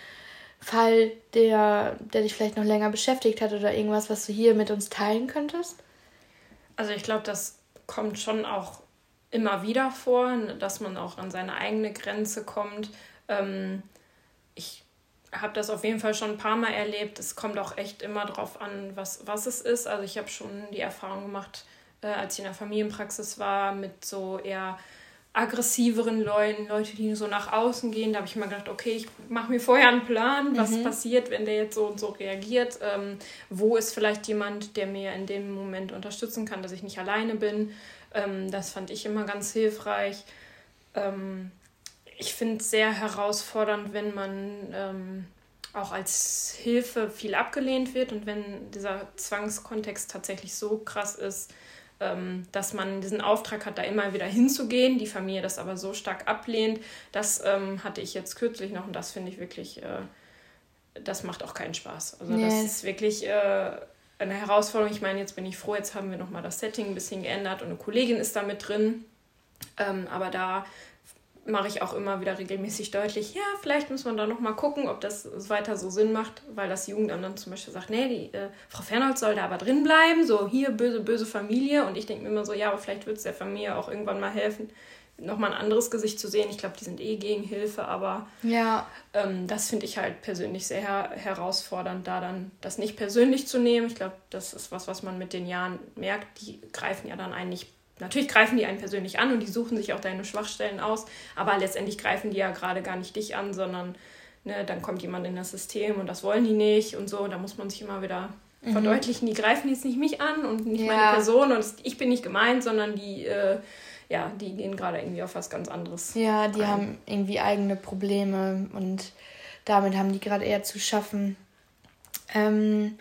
Fall, der, der dich vielleicht noch länger beschäftigt hat oder irgendwas, was du hier mit uns teilen könntest? Also ich glaube, das kommt schon auch immer wieder vor, dass man auch an seine eigene Grenze kommt. Ähm, ich habe das auf jeden Fall schon ein paar Mal erlebt. Es kommt auch echt immer darauf an, was, was es ist. Also ich habe schon die Erfahrung gemacht, äh, als ich in der Familienpraxis war, mit so eher aggressiveren Leuten, Leute, die so nach außen gehen. Da habe ich immer gedacht, okay, ich mache mir vorher einen Plan, was mhm. passiert, wenn der jetzt so und so reagiert. Ähm, wo ist vielleicht jemand, der mir in dem Moment unterstützen kann, dass ich nicht alleine bin. Ähm, das fand ich immer ganz hilfreich. ähm, ich finde es sehr herausfordernd, wenn man ähm, auch als Hilfe viel abgelehnt wird und wenn dieser Zwangskontext tatsächlich so krass ist, dass man diesen Auftrag hat, da immer wieder hinzugehen, die Familie das aber so stark ablehnt. Das ähm, hatte ich jetzt kürzlich noch und das finde ich wirklich, äh, das macht auch keinen Spaß. Also yes. das ist wirklich äh, eine Herausforderung. Ich meine, jetzt bin ich froh, jetzt haben wir nochmal das Setting ein bisschen geändert und eine Kollegin ist da mit drin. Ähm, aber da mache ich auch immer wieder regelmäßig deutlich, ja, vielleicht muss man da nochmal gucken, ob das weiter so Sinn macht, weil das Jugendamt dann zum Beispiel sagt, nee, die äh, Frau Fernholz soll da aber drin bleiben, so hier böse, böse Familie. Und ich denke mir immer so, ja, aber vielleicht wird es der Familie auch irgendwann mal helfen, nochmal ein anderes Gesicht zu sehen. Ich glaube, die sind eh gegen Hilfe, aber ja. ähm, das finde ich halt persönlich sehr her herausfordernd, da dann das nicht persönlich zu nehmen. Ich glaube, das ist was, was man mit den Jahren merkt. Die greifen ja dann eigentlich Natürlich greifen die einen persönlich an und die suchen sich auch deine Schwachstellen aus, aber letztendlich greifen die ja gerade gar nicht dich an, sondern ne, dann kommt jemand in das System und das wollen die nicht und so. Da muss man sich immer wieder mhm. verdeutlichen, die greifen jetzt nicht mich an und nicht ja. meine Person und ich bin nicht gemeint, sondern die, äh, ja, die gehen gerade irgendwie auf was ganz anderes. Ja, die rein. haben irgendwie eigene Probleme und damit haben die gerade eher zu schaffen. Ähm,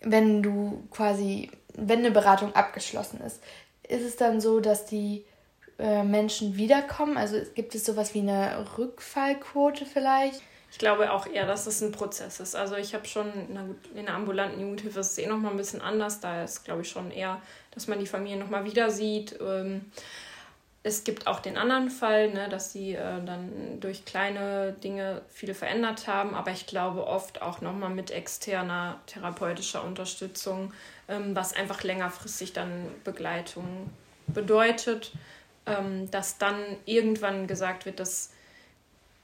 wenn du quasi, wenn eine Beratung abgeschlossen ist, ist es dann so, dass die äh, Menschen wiederkommen? Also gibt es sowas wie eine Rückfallquote vielleicht? Ich glaube auch eher, dass es ein Prozess ist. Also ich habe schon, na gut, in der ambulanten Jugendhilfe ist es eh nochmal ein bisschen anders. Da ist, glaube ich, schon eher, dass man die Familie nochmal wieder sieht. Ähm, es gibt auch den anderen Fall, ne, dass sie äh, dann durch kleine Dinge viel verändert haben, aber ich glaube oft auch nochmal mit externer therapeutischer Unterstützung, was einfach längerfristig dann Begleitung bedeutet, ähm, dass dann irgendwann gesagt wird, dass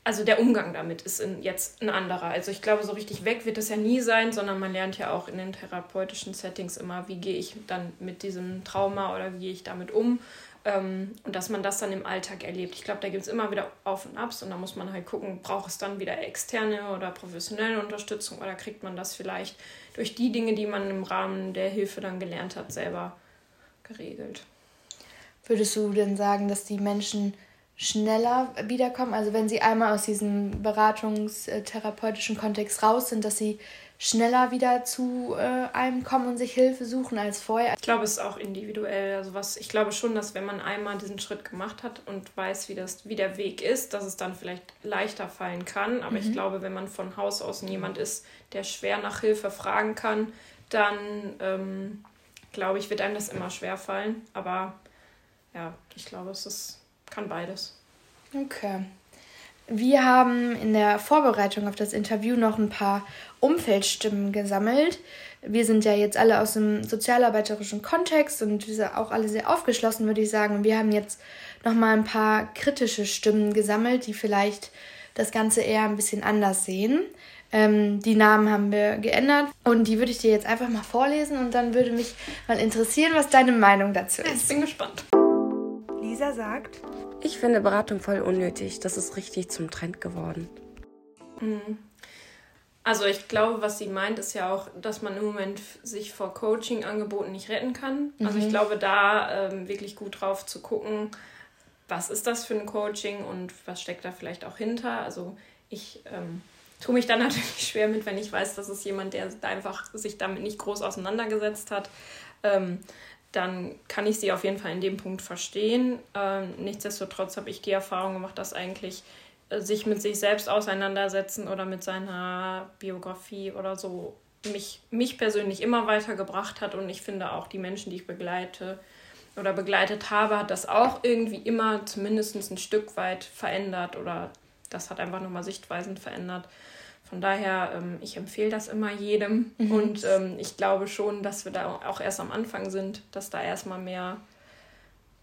also der Umgang damit ist in, jetzt ein anderer. Also ich glaube, so richtig weg wird es ja nie sein, sondern man lernt ja auch in den therapeutischen Settings immer, wie gehe ich dann mit diesem Trauma oder wie gehe ich damit um. Ähm, und dass man das dann im Alltag erlebt. Ich glaube, da gibt es immer wieder Auf und Abs und da muss man halt gucken, braucht es dann wieder externe oder professionelle Unterstützung oder kriegt man das vielleicht durch die Dinge, die man im Rahmen der Hilfe dann gelernt hat, selber geregelt. Würdest du denn sagen, dass die Menschen schneller wiederkommen? Also wenn sie einmal aus diesem beratungstherapeutischen Kontext raus sind, dass sie schneller wieder zu äh, einem kommen und sich Hilfe suchen als vorher. Ich glaube, es ist auch individuell. Also was, ich glaube schon, dass wenn man einmal diesen Schritt gemacht hat und weiß, wie, das, wie der Weg ist, dass es dann vielleicht leichter fallen kann. Aber mhm. ich glaube, wenn man von Haus aus niemand ist, der schwer nach Hilfe fragen kann, dann ähm, glaube ich, wird einem das immer schwer fallen. Aber ja, ich glaube, es ist, kann beides. Okay. Wir haben in der Vorbereitung auf das Interview noch ein paar Umfeldstimmen gesammelt. Wir sind ja jetzt alle aus dem sozialarbeiterischen Kontext und wir sind auch alle sehr aufgeschlossen, würde ich sagen. Wir haben jetzt noch mal ein paar kritische Stimmen gesammelt, die vielleicht das Ganze eher ein bisschen anders sehen. Ähm, die Namen haben wir geändert und die würde ich dir jetzt einfach mal vorlesen und dann würde mich mal interessieren, was deine Meinung dazu ist. Ich bin gespannt. Lisa sagt, ich finde Beratung voll unnötig. Das ist richtig zum Trend geworden. Mhm. Also ich glaube, was sie meint, ist ja auch, dass man im Moment sich vor Coaching-Angeboten nicht retten kann. Mhm. Also ich mhm. glaube, da ähm, wirklich gut drauf zu gucken, was ist das für ein Coaching und was steckt da vielleicht auch hinter. Also ich ähm, tue mich dann [laughs] natürlich schwer mit, wenn ich weiß, dass es jemand, der einfach sich damit nicht groß auseinandergesetzt hat. Ähm, dann kann ich sie auf jeden Fall in dem Punkt verstehen. Ähm, nichtsdestotrotz habe ich die Erfahrung gemacht, dass eigentlich äh, sich mit sich selbst auseinandersetzen oder mit seiner Biografie oder so mich, mich persönlich immer weitergebracht hat und ich finde auch die Menschen, die ich begleite oder begleitet habe, hat das auch irgendwie immer zumindest ein Stück weit verändert oder das hat einfach nochmal Sichtweisen verändert. Von daher, ähm, ich empfehle das immer jedem. Mhm. Und ähm, ich glaube schon, dass wir da auch erst am Anfang sind, dass da erstmal mehr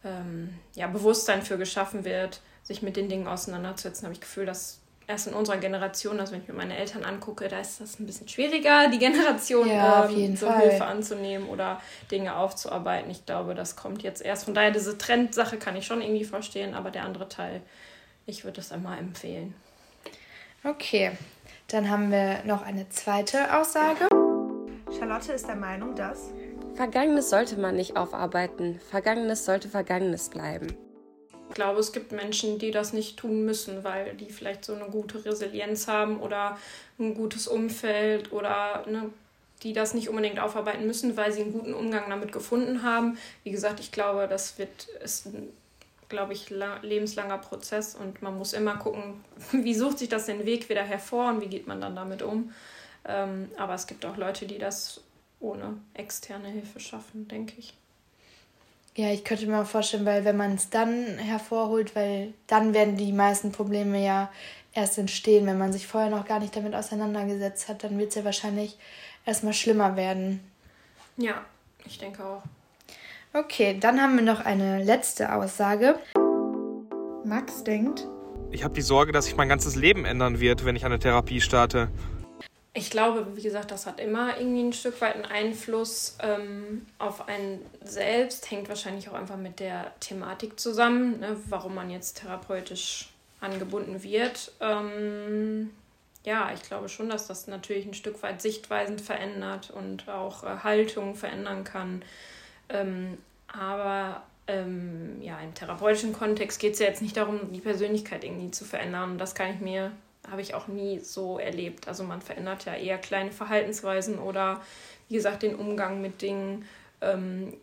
ähm, ja, Bewusstsein für geschaffen wird, sich mit den Dingen auseinanderzusetzen. Habe ich das Gefühl, dass erst in unserer Generation, also wenn ich mir meine Eltern angucke, da ist das ein bisschen schwieriger, die Generation ja, ähm, so Fall. Hilfe anzunehmen oder Dinge aufzuarbeiten. Ich glaube, das kommt jetzt erst. Von daher, diese Trendsache kann ich schon irgendwie verstehen, aber der andere Teil, ich würde es einmal empfehlen. Okay, dann haben wir noch eine zweite Aussage. Charlotte ist der Meinung, dass Vergangenes sollte man nicht aufarbeiten. Vergangenes sollte Vergangenes bleiben. Ich glaube, es gibt Menschen, die das nicht tun müssen, weil die vielleicht so eine gute Resilienz haben oder ein gutes Umfeld oder ne, die das nicht unbedingt aufarbeiten müssen, weil sie einen guten Umgang damit gefunden haben. Wie gesagt, ich glaube, das wird ist ein, glaube ich, lebenslanger Prozess und man muss immer gucken, [laughs] wie sucht sich das den Weg wieder hervor und wie geht man dann damit um. Ähm, aber es gibt auch Leute, die das ohne externe Hilfe schaffen, denke ich. Ja, ich könnte mir vorstellen, weil wenn man es dann hervorholt, weil dann werden die meisten Probleme ja erst entstehen, wenn man sich vorher noch gar nicht damit auseinandergesetzt hat, dann wird es ja wahrscheinlich erstmal schlimmer werden. Ja, ich denke auch. Okay, dann haben wir noch eine letzte Aussage. Max denkt, ich habe die Sorge, dass sich mein ganzes Leben ändern wird, wenn ich eine Therapie starte. Ich glaube, wie gesagt, das hat immer irgendwie ein Stück weit einen Einfluss ähm, auf einen selbst. Hängt wahrscheinlich auch einfach mit der Thematik zusammen, ne, warum man jetzt therapeutisch angebunden wird. Ähm, ja, ich glaube schon, dass das natürlich ein Stück weit Sichtweisen verändert und auch äh, Haltungen verändern kann. Ähm, aber ähm, ja, im therapeutischen Kontext geht es ja jetzt nicht darum, die Persönlichkeit irgendwie zu verändern. Und das kann ich mir habe ich auch nie so erlebt. Also man verändert ja eher kleine Verhaltensweisen oder wie gesagt den Umgang mit Dingen, ähm,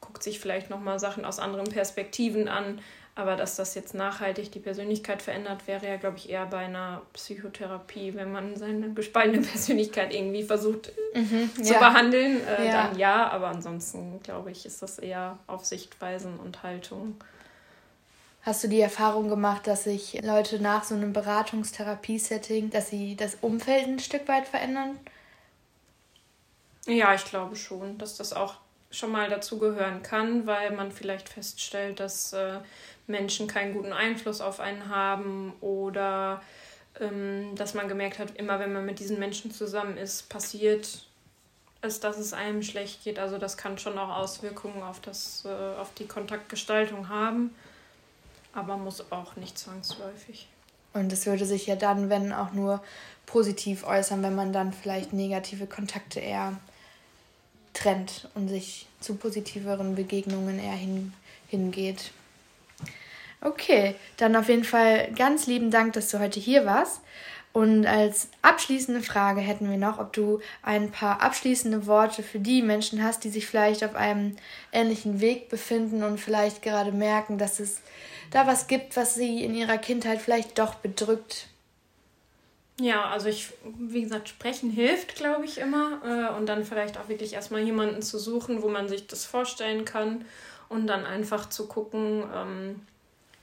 guckt sich vielleicht nochmal Sachen aus anderen Perspektiven an. Aber dass das jetzt nachhaltig die Persönlichkeit verändert, wäre ja, glaube ich, eher bei einer Psychotherapie, wenn man seine gespaltene [laughs] Persönlichkeit irgendwie versucht mhm, zu ja. behandeln, äh, ja. dann ja. Aber ansonsten, glaube ich, ist das eher auf Sichtweisen und Haltung. Hast du die Erfahrung gemacht, dass sich Leute nach so einem Beratungstherapie-Setting, dass sie das Umfeld ein Stück weit verändern? Ja, ich glaube schon, dass das auch schon mal dazugehören kann, weil man vielleicht feststellt, dass äh, Menschen keinen guten Einfluss auf einen haben oder ähm, dass man gemerkt hat, immer wenn man mit diesen Menschen zusammen ist, passiert es, dass es einem schlecht geht. Also das kann schon auch Auswirkungen auf, das, äh, auf die Kontaktgestaltung haben aber muss auch nicht zwangsläufig. Und es würde sich ja dann, wenn auch nur positiv äußern, wenn man dann vielleicht negative Kontakte eher trennt und sich zu positiveren Begegnungen eher hin, hingeht. Okay, dann auf jeden Fall ganz lieben Dank, dass du heute hier warst. Und als abschließende Frage hätten wir noch, ob du ein paar abschließende Worte für die Menschen hast, die sich vielleicht auf einem ähnlichen Weg befinden und vielleicht gerade merken, dass es da was gibt, was sie in ihrer Kindheit vielleicht doch bedrückt. Ja, also ich, wie gesagt, sprechen hilft, glaube ich, immer. Äh, und dann vielleicht auch wirklich erstmal jemanden zu suchen, wo man sich das vorstellen kann. Und dann einfach zu gucken, ähm,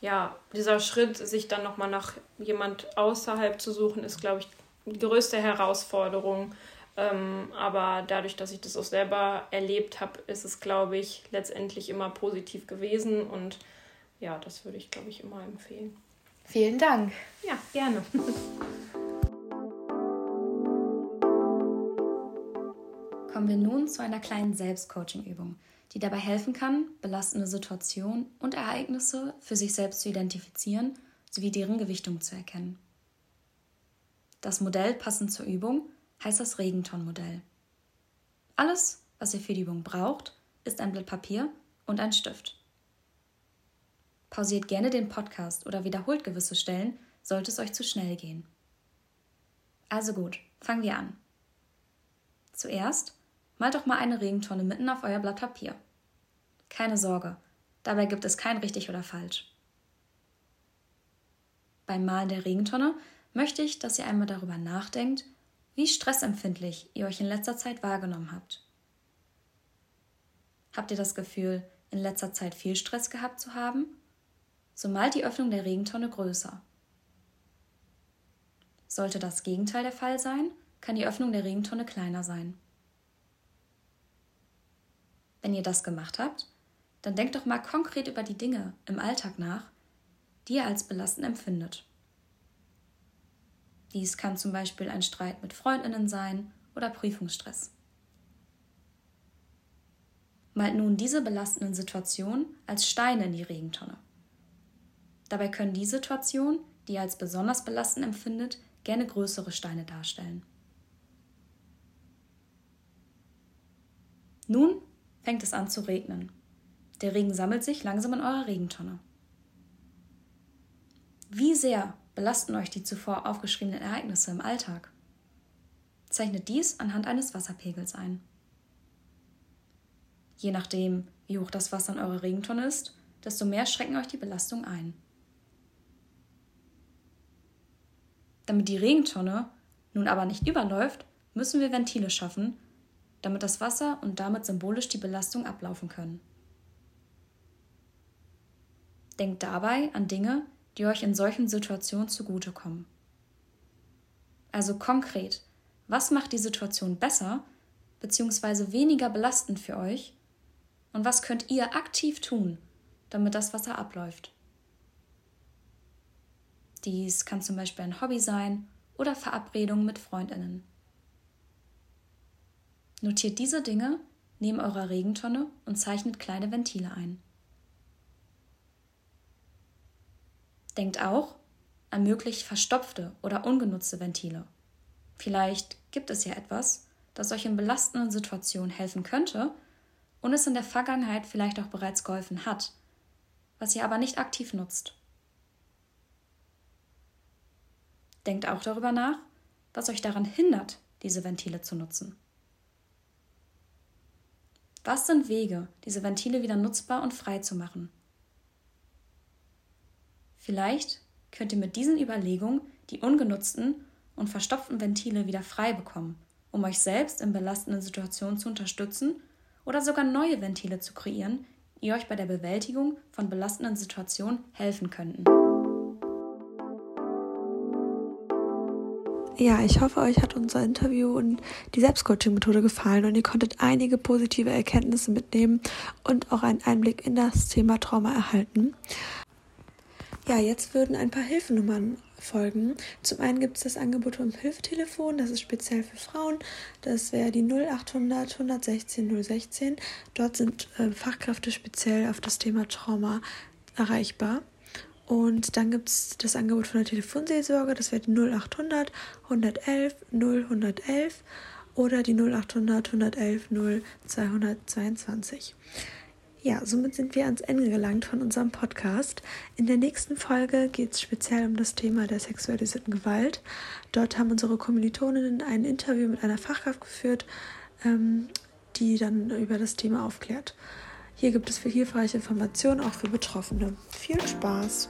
ja, dieser Schritt, sich dann nochmal nach jemand außerhalb zu suchen, ist, glaube ich, die größte Herausforderung. Ähm, aber dadurch, dass ich das auch selber erlebt habe, ist es, glaube ich, letztendlich immer positiv gewesen. Und ja, das würde ich, glaube ich, immer empfehlen. Vielen Dank. Ja, gerne. Kommen wir nun zu einer kleinen Selbstcoaching-Übung, die dabei helfen kann, belastende Situationen und Ereignisse für sich selbst zu identifizieren sowie deren Gewichtung zu erkennen. Das Modell passend zur Übung heißt das Regenton-Modell. Alles, was ihr für die Übung braucht, ist ein Blatt Papier und ein Stift. Pausiert gerne den Podcast oder wiederholt gewisse Stellen, sollte es euch zu schnell gehen. Also gut, fangen wir an. Zuerst malt doch mal eine Regentonne mitten auf euer Blatt Papier. Keine Sorge, dabei gibt es kein richtig oder falsch. Beim Malen der Regentonne möchte ich, dass ihr einmal darüber nachdenkt, wie stressempfindlich ihr euch in letzter Zeit wahrgenommen habt. Habt ihr das Gefühl, in letzter Zeit viel Stress gehabt zu haben so malt die Öffnung der Regentonne größer. Sollte das Gegenteil der Fall sein, kann die Öffnung der Regentonne kleiner sein. Wenn ihr das gemacht habt, dann denkt doch mal konkret über die Dinge im Alltag nach, die ihr als belastend empfindet. Dies kann zum Beispiel ein Streit mit Freundinnen sein oder Prüfungsstress. Malt nun diese belastenden Situationen als Steine in die Regentonne. Dabei können die Situationen, die ihr als besonders belastend empfindet, gerne größere Steine darstellen. Nun fängt es an zu regnen. Der Regen sammelt sich langsam in eurer Regentonne. Wie sehr belasten euch die zuvor aufgeschriebenen Ereignisse im Alltag? Zeichnet dies anhand eines Wasserpegels ein. Je nachdem, wie hoch das Wasser in eurer Regentonne ist, desto mehr schrecken euch die Belastungen ein. Damit die Regentonne nun aber nicht überläuft, müssen wir Ventile schaffen, damit das Wasser und damit symbolisch die Belastung ablaufen können. Denkt dabei an Dinge, die euch in solchen Situationen zugutekommen. Also konkret, was macht die Situation besser bzw. weniger belastend für euch und was könnt ihr aktiv tun, damit das Wasser abläuft? Dies kann zum Beispiel ein Hobby sein oder Verabredungen mit Freundinnen. Notiert diese Dinge neben eurer Regentonne und zeichnet kleine Ventile ein. Denkt auch an möglich verstopfte oder ungenutzte Ventile. Vielleicht gibt es ja etwas, das euch in belastenden Situationen helfen könnte und es in der Vergangenheit vielleicht auch bereits geholfen hat, was ihr aber nicht aktiv nutzt. Denkt auch darüber nach, was euch daran hindert, diese Ventile zu nutzen. Was sind Wege, diese Ventile wieder nutzbar und frei zu machen? Vielleicht könnt ihr mit diesen Überlegungen die ungenutzten und verstopften Ventile wieder frei bekommen, um euch selbst in belastenden Situationen zu unterstützen oder sogar neue Ventile zu kreieren, die euch bei der Bewältigung von belastenden Situationen helfen könnten. Ja, ich hoffe, euch hat unser Interview und die Selbstcoaching-Methode gefallen und ihr konntet einige positive Erkenntnisse mitnehmen und auch einen Einblick in das Thema Trauma erhalten. Ja, jetzt würden ein paar Hilfenummern folgen. Zum einen gibt es das Angebot vom Hilfetelefon, das ist speziell für Frauen. Das wäre die 0800 116 016. Dort sind äh, Fachkräfte speziell auf das Thema Trauma erreichbar. Und dann gibt es das Angebot von der Telefonseelsorge, das wäre die 0800 111 0111 oder die 0800 111 0222. Ja, somit sind wir ans Ende gelangt von unserem Podcast. In der nächsten Folge geht es speziell um das Thema der sexualisierten Gewalt. Dort haben unsere Kommilitoninnen ein Interview mit einer Fachkraft geführt, ähm, die dann über das Thema aufklärt. Hier gibt es hilfreiche Informationen auch für Betroffene. Viel Spaß!